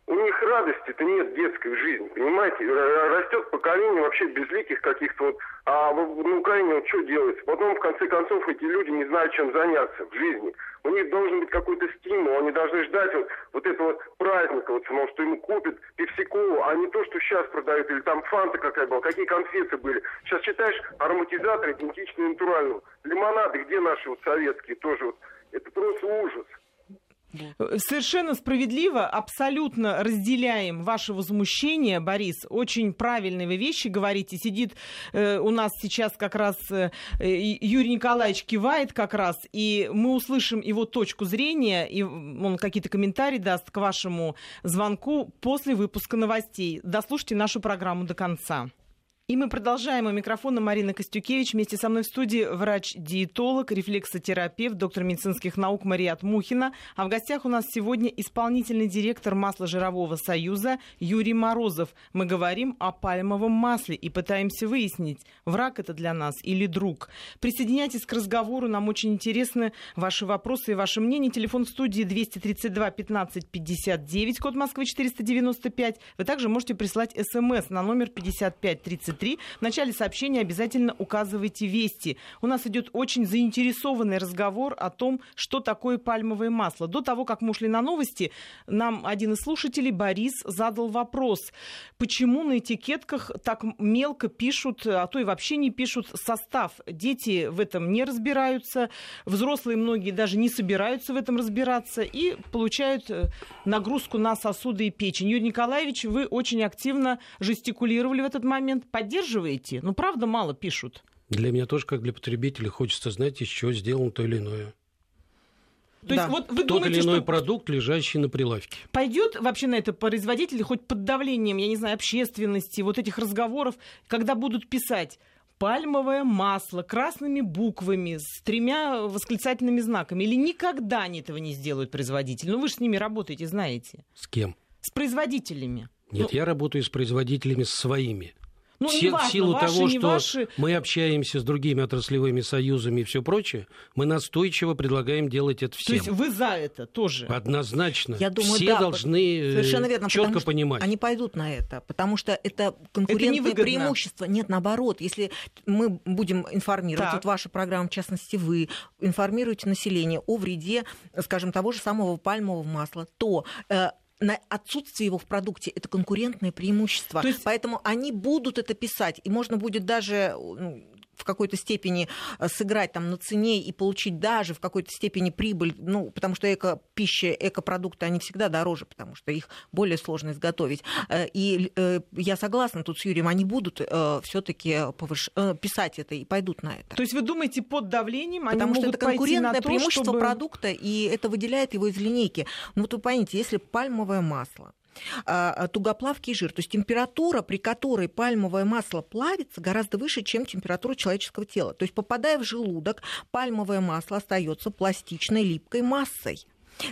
у них радости-то нет детской жизни, понимаете? Растет поколение вообще безликих каких-то вот... А на Украине вот что делается? Потом, в конце концов, эти люди не знают, чем заняться в жизни. У них должен быть какой-то стимул, они должны ждать вот, вот этого праздника, вот самого, что ему купят пепсикову, а не то, что сейчас продают, или там фанта какая была, какие конфеты были. Сейчас читаешь ароматизаторы идентичные натуральному. Лимонады, где наши вот советские тоже вот. Это просто ужас. Совершенно справедливо, абсолютно разделяем ваше возмущение, Борис. Очень правильные вы вещи говорите. Сидит э, у нас сейчас как раз э, Юрий Николаевич кивает как раз, и мы услышим его точку зрения, и он какие-то комментарии даст к вашему звонку после выпуска новостей. Дослушайте нашу программу до конца. И мы продолжаем. У микрофона Марина Костюкевич. Вместе со мной в студии врач-диетолог, рефлексотерапевт, доктор медицинских наук Мария Мухина. А в гостях у нас сегодня исполнительный директор масложирового союза Юрий Морозов. Мы говорим о пальмовом масле и пытаемся выяснить, враг это для нас или друг. Присоединяйтесь к разговору. Нам очень интересны ваши вопросы и ваше мнение. Телефон в студии 232 15 59, код Москвы 495. Вы также можете прислать смс на номер 55 30 33. В начале сообщения обязательно указывайте вести. У нас идет очень заинтересованный разговор о том, что такое пальмовое масло. До того, как мы ушли на новости, нам один из слушателей, Борис, задал вопрос, почему на этикетках так мелко пишут, а то и вообще не пишут состав. Дети в этом не разбираются, взрослые многие даже не собираются в этом разбираться и получают э, нагрузку на сосуды и печень. Юрий Николаевич, вы очень активно жестикулировали в этот момент поддерживаете? Ну, правда, мало пишут. Для меня тоже, как для потребителя, хочется знать, из чего сделано то или иное. То да. есть вот вы Тот думаете, или иной что продукт, лежащий на прилавке. Пойдет вообще на это производитель хоть под давлением, я не знаю, общественности, вот этих разговоров, когда будут писать пальмовое масло красными буквами с тремя восклицательными знаками, или никогда они этого не сделают производитель? Ну вы же с ними работаете, знаете. С кем? С производителями. Нет, ну... я работаю с производителями своими. Ну, в, важно, в силу ваши, того, что ваши... мы общаемся с другими отраслевыми союзами и все прочее, мы настойчиво предлагаем делать это всем. То есть вы за это тоже? Однозначно. Я думаю, все да, должны э, совершенно верно, четко понимать. Они пойдут на это, потому что это конкурентное это преимущество. Нет, наоборот, если мы будем информировать, так. вот ваша программа, в частности вы, информируете население о вреде, скажем, того же самого пальмового масла, то э, на отсутствие его в продукте это конкурентное преимущество. То есть... Поэтому они будут это писать, и можно будет даже в какой-то степени э, сыграть там на цене и получить даже в какой-то степени прибыль, ну, потому что эко-пища, экопродукты, они всегда дороже, потому что их более сложно изготовить. Э, и э, я согласна тут с Юрием, они будут все-таки повыш... писать это и пойдут на это. То есть вы думаете, под давлением они Потому могут что это конкурентное то, преимущество чтобы... продукта, и это выделяет его из линейки. Ну, вот вы поймите, если пальмовое масло, тугоплавкий жир. То есть температура, при которой пальмовое масло плавится, гораздо выше, чем температура человеческого тела. То есть попадая в желудок, пальмовое масло остается пластичной липкой массой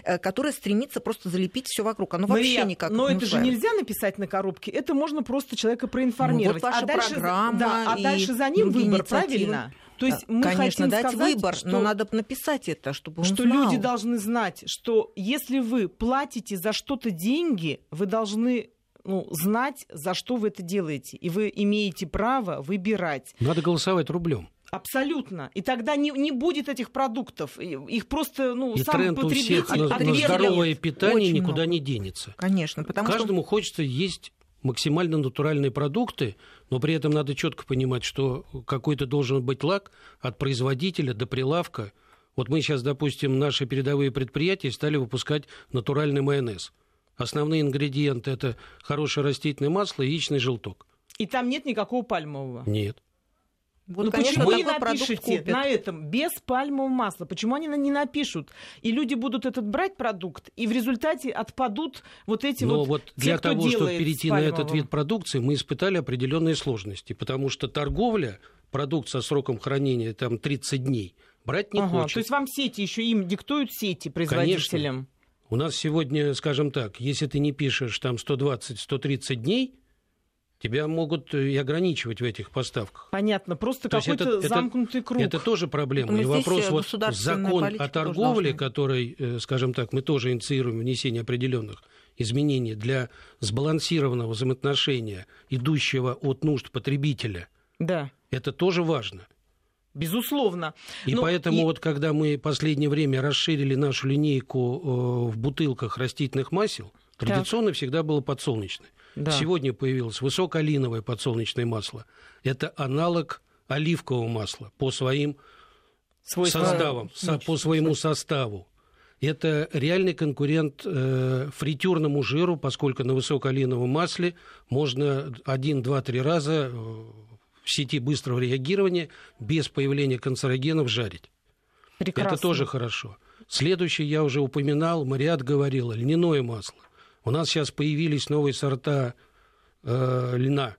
э, которая стремится просто залепить все вокруг. Оно Мария, вообще никак Но не это же нельзя написать на коробке. Это можно просто человека проинформировать. Ну, вот ваша а дальше, программа да, а дальше за ним выбор, инициативы. правильно? То есть мы Конечно, хотим дать сказать, выбор, что, но надо написать это, чтобы он что знал. люди должны знать, что если вы платите за что-то деньги, вы должны ну, знать, за что вы это делаете. И вы имеете право выбирать. Надо голосовать рублем. Абсолютно. И тогда не, не будет этих продуктов. Их просто ну, и сам тренд потребитель у всех на, на здоровое питание Очень никуда много. не денется. Конечно, потому Каждому что... хочется есть максимально натуральные продукты, но при этом надо четко понимать, что какой-то должен быть лак от производителя до прилавка. Вот мы сейчас, допустим, наши передовые предприятия стали выпускать натуральный майонез. Основные ингредиенты – это хорошее растительное масло и яичный желток. И там нет никакого пальмового? Нет. Вот, ну, конечно, почему вы напишите на этом без пальмового масла? Почему они не напишут? И люди будут этот брать продукт, и в результате отпадут вот эти Но вот, вот те, для кто того, чтобы перейти на этот вид продукции, мы испытали определенные сложности, потому что торговля продукт со сроком хранения там 30 дней брать не ага, хочет. То есть вам сети еще им диктуют сети производителям? Конечно. У нас сегодня, скажем так, если ты не пишешь там 120-130 дней, тебя могут и ограничивать в этих поставках. Понятно, просто То какой-то это, замкнутый это, круг. Это тоже проблема. Поэтому и вопрос вот закон о торговле, должна. который, э, скажем так, мы тоже инициируем внесение определенных изменений для сбалансированного взаимоотношения, идущего от нужд потребителя. Да. Это тоже важно. Безусловно. И Но поэтому и... вот когда мы в последнее время расширили нашу линейку э, в бутылках растительных масел, традиционно так. всегда было подсолнечное. Да. Сегодня появилось высокоалиновое подсолнечное масло. Это аналог оливкового масла по своим Свойства... составам, со, по своему составу. Это реальный конкурент э, фритюрному жиру, поскольку на высокоалиновом масле можно один, два, три раза э, в сети быстрого реагирования без появления канцерогенов жарить. Прекрасно. Это тоже хорошо. Следующий я уже упоминал, Мариат говорил, льняное масло. У нас сейчас появились новые сорта э, льна,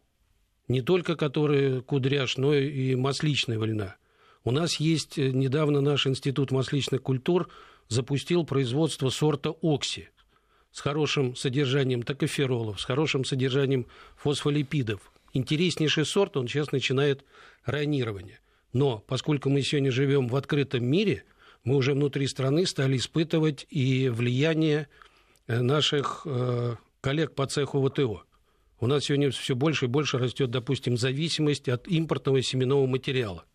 не только которые кудряш, но и масличного льна. У нас есть э, недавно наш институт масличных культур запустил производство сорта окси с хорошим содержанием токоферолов, с хорошим содержанием фосфолипидов. Интереснейший сорт, он сейчас начинает ранирование. Но поскольку мы сегодня живем в открытом мире, мы уже внутри страны стали испытывать и влияние наших э, коллег по цеху ВТО. У нас сегодня все больше и больше растет, допустим, зависимость от импортного семенного материала.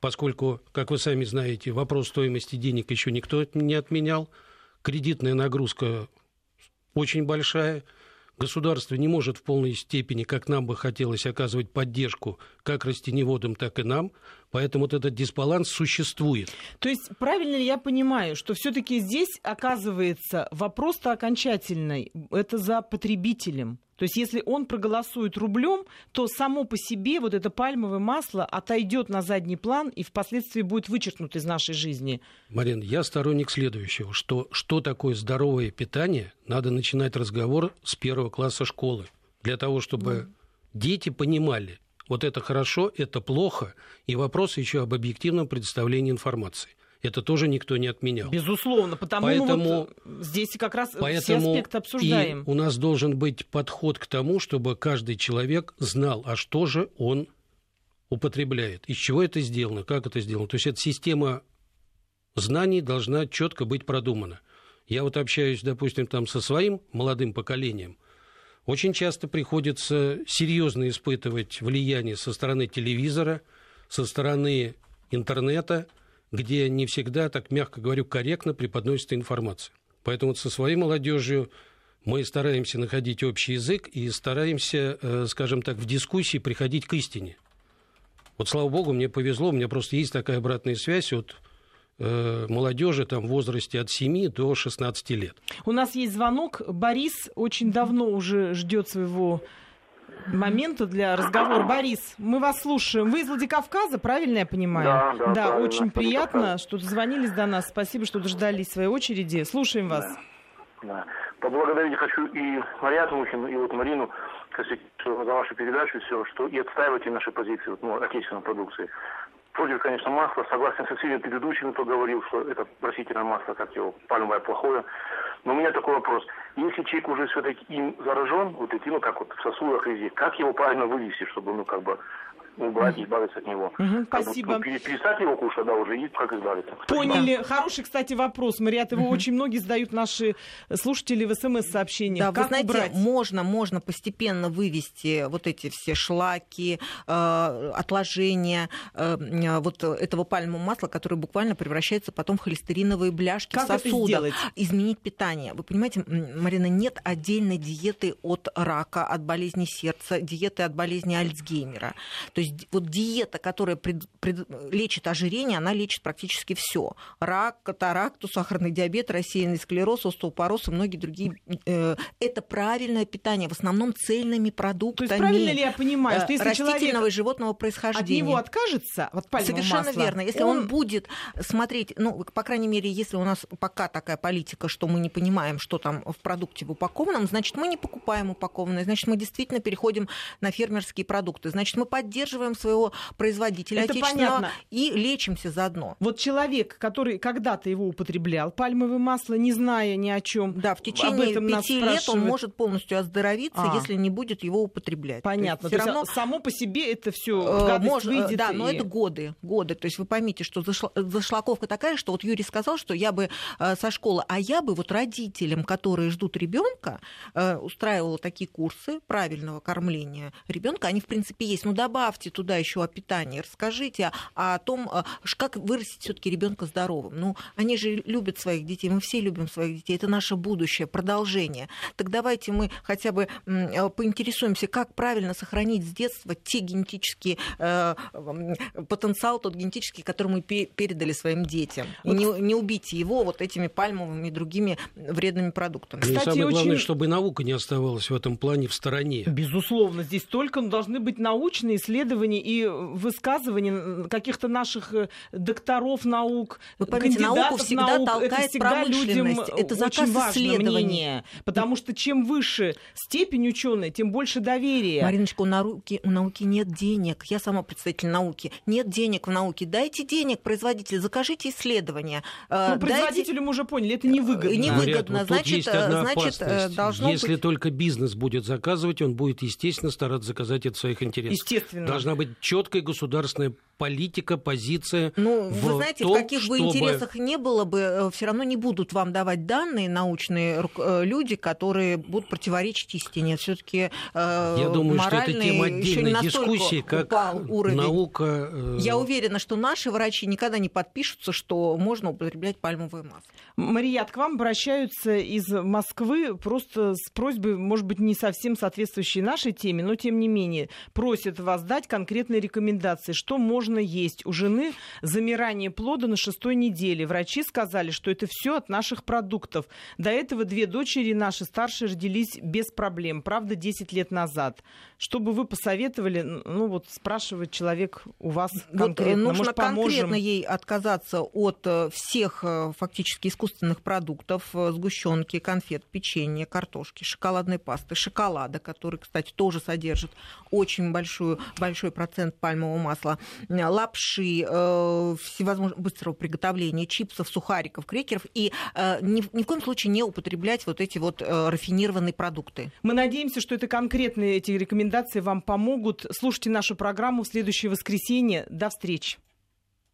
Поскольку, как вы сами знаете, вопрос стоимости денег еще никто не отменял, кредитная нагрузка очень большая – Государство не может в полной степени, как нам бы хотелось, оказывать поддержку как растеневодам, так и нам. Поэтому вот этот дисбаланс существует. То есть правильно ли я понимаю, что все-таки здесь оказывается вопрос-то окончательный, это за потребителем? То есть если он проголосует рублем, то само по себе вот это пальмовое масло отойдет на задний план и впоследствии будет вычеркнуто из нашей жизни. Марин, я сторонник следующего, что что такое здоровое питание, надо начинать разговор с первого класса школы. Для того, чтобы mm. дети понимали, вот это хорошо, это плохо, и вопрос еще об объективном представлении информации. Это тоже никто не отменял. Безусловно, потому поэтому, мы вот здесь как раз поэтому все аспекты обсуждаем. И у нас должен быть подход к тому, чтобы каждый человек знал, а что же он употребляет, из чего это сделано, как это сделано. То есть эта система знаний должна четко быть продумана. Я вот общаюсь, допустим, там со своим молодым поколением. Очень часто приходится серьезно испытывать влияние со стороны телевизора, со стороны интернета – где не всегда, так мягко говорю, корректно преподносится информация. Поэтому со своей молодежью Мы стараемся находить общий язык и стараемся, э, скажем так, в дискуссии приходить к истине. Вот, слава богу, мне повезло, у меня просто есть такая обратная связь от молодежи там, в возрасте от 7 до 16 лет. У нас есть звонок. Борис очень давно уже ждет своего момента для разговора. Борис, мы вас слушаем. Вы из Владикавказа, правильно я понимаю? Да, да. Да, очень приятно, что дозвонились до нас. Спасибо, что дождались своей очереди. Слушаем вас. Да. да. Поблагодарить хочу и Мариату Мухину, и вот Марину за вашу передачу, все, что и отстаиваете наши позиции, вот, ну, отечественной продукции. Против, конечно, масла. Согласен со всеми предыдущими, кто говорил, что это растительное масло, как его, пальмовое плохое. Но у меня такой вопрос. Если человек уже все-таки им заражен, вот эти, ну, как вот в сосудах везде, как его правильно вывести, чтобы, ну, как бы убрать и избавиться от него. Угу, спасибо. Ну, перестать его кушать, да, уже и как избавиться. Поняли. Спасибо. Хороший, кстати, вопрос. Мариат, его угу. очень многие задают наши слушатели в СМС-сообщениях. Да, как вы знаете, убрать? можно, можно постепенно вывести вот эти все шлаки, э, отложения э, вот этого пальмового масла, которое буквально превращается потом в холестериновые бляшки как в сосудах. Изменить питание. Вы понимаете, Марина, нет отдельной диеты от рака, от болезни сердца, диеты от болезни Альцгеймера. То есть есть вот диета, которая пред, пред, лечит ожирение, она лечит практически все. Рак, катаракту, сахарный диабет, рассеянный склероз, остеопороз и многие другие. Э, это правильное питание, в основном цельными продуктами. То есть правильно ли я понимаю, что если растительного человек и животного происхождения. От него откажется, от Совершенно масла, верно. Если он... он будет смотреть, ну, по крайней мере, если у нас пока такая политика, что мы не понимаем, что там в продукте в упакованном, значит, мы не покупаем упакованное, значит, мы действительно переходим на фермерские продукты, значит, мы поддерживаем поддерживаем своего производителя Это отечественного понятно. и лечимся заодно. Вот человек, который когда-то его употреблял, пальмовое масло, не зная ни о чем. Да, в течение пяти лет он может полностью оздоровиться, а. если не будет его употреблять. Понятно. То есть, То равно... само по себе это все э, может, выйдет. Да, и... но это годы, годы. То есть вы поймите, что зашлаковка такая, что вот Юрий сказал, что я бы э, со школы, а я бы вот родителям, которые ждут ребенка, э, устраивала такие курсы правильного кормления ребенка. Они в принципе есть. Ну добавьте добавьте туда еще о питании, расскажите о том, э, как вырастить все-таки ребенка здоровым. Ну, они же любят своих детей, мы все любим своих детей, это наше будущее, продолжение. Так давайте мы хотя бы э, поинтересуемся, как правильно сохранить с детства те генетические э, потенциал, тот генетический, который мы передали своим детям. И не, не убить его вот этими пальмовыми и другими вредными продуктами. Кстати, самое очень... главное, чтобы наука не оставалась в этом плане в стороне. Безусловно, здесь только должны быть научные исследования исследований и высказываний каких-то наших э, докторов наук, Вы поймите, науку всегда наук, толкает это всегда людям это заказ очень важно мнение, потому что чем выше степень ученой, тем больше доверия. Мариночка, у науки, у науки нет денег. Я сама представитель науки. Нет денег в науке. Дайте денег производителю, закажите исследования. Э, ну, Дайте... производителю мы уже поняли, это невыгодно. Невыгодно. Мария, вот значит, значит э, должно Если быть... только бизнес будет заказывать, он будет, естественно, стараться заказать это в своих интересах. Естественно. Должна быть четкая государственная политика, позиция. Ну, вы знаете, том, в каких чтобы... бы интересах не было бы, э, все равно не будут вам давать данные научные э, люди, которые будут противоречить истине. Все-таки э, Я думаю, что это тема отдельной дискуссии, как уровень. наука. Я уверена, что наши врачи никогда не подпишутся, что можно употреблять пальмовое масло. Марият, к вам обращаются из Москвы просто с просьбой, может быть, не совсем соответствующей нашей теме, но тем не менее просят вас дать конкретные рекомендации, что можно можно есть. У жены замирание плода на шестой неделе. Врачи сказали, что это все от наших продуктов. До этого две дочери наши старшие родились без проблем. Правда, 10 лет назад. Что бы вы посоветовали, ну вот спрашивает человек у вас конкретно. Вот нужно Может, конкретно ей отказаться от э, всех э, фактически искусственных продуктов, э, сгущенки, конфет, печенья, картошки, шоколадной пасты, шоколада, который, кстати, тоже содержит очень большую, большой процент пальмового масла, лапши, э, всевозможного быстрого приготовления, чипсов, сухариков, крекеров и э, ни, в коем случае не употреблять вот эти вот э, рафинированные продукты. Мы надеемся, что это конкретные эти рекомендации вам помогут. Слушайте нашу программу в следующее воскресенье. До встречи.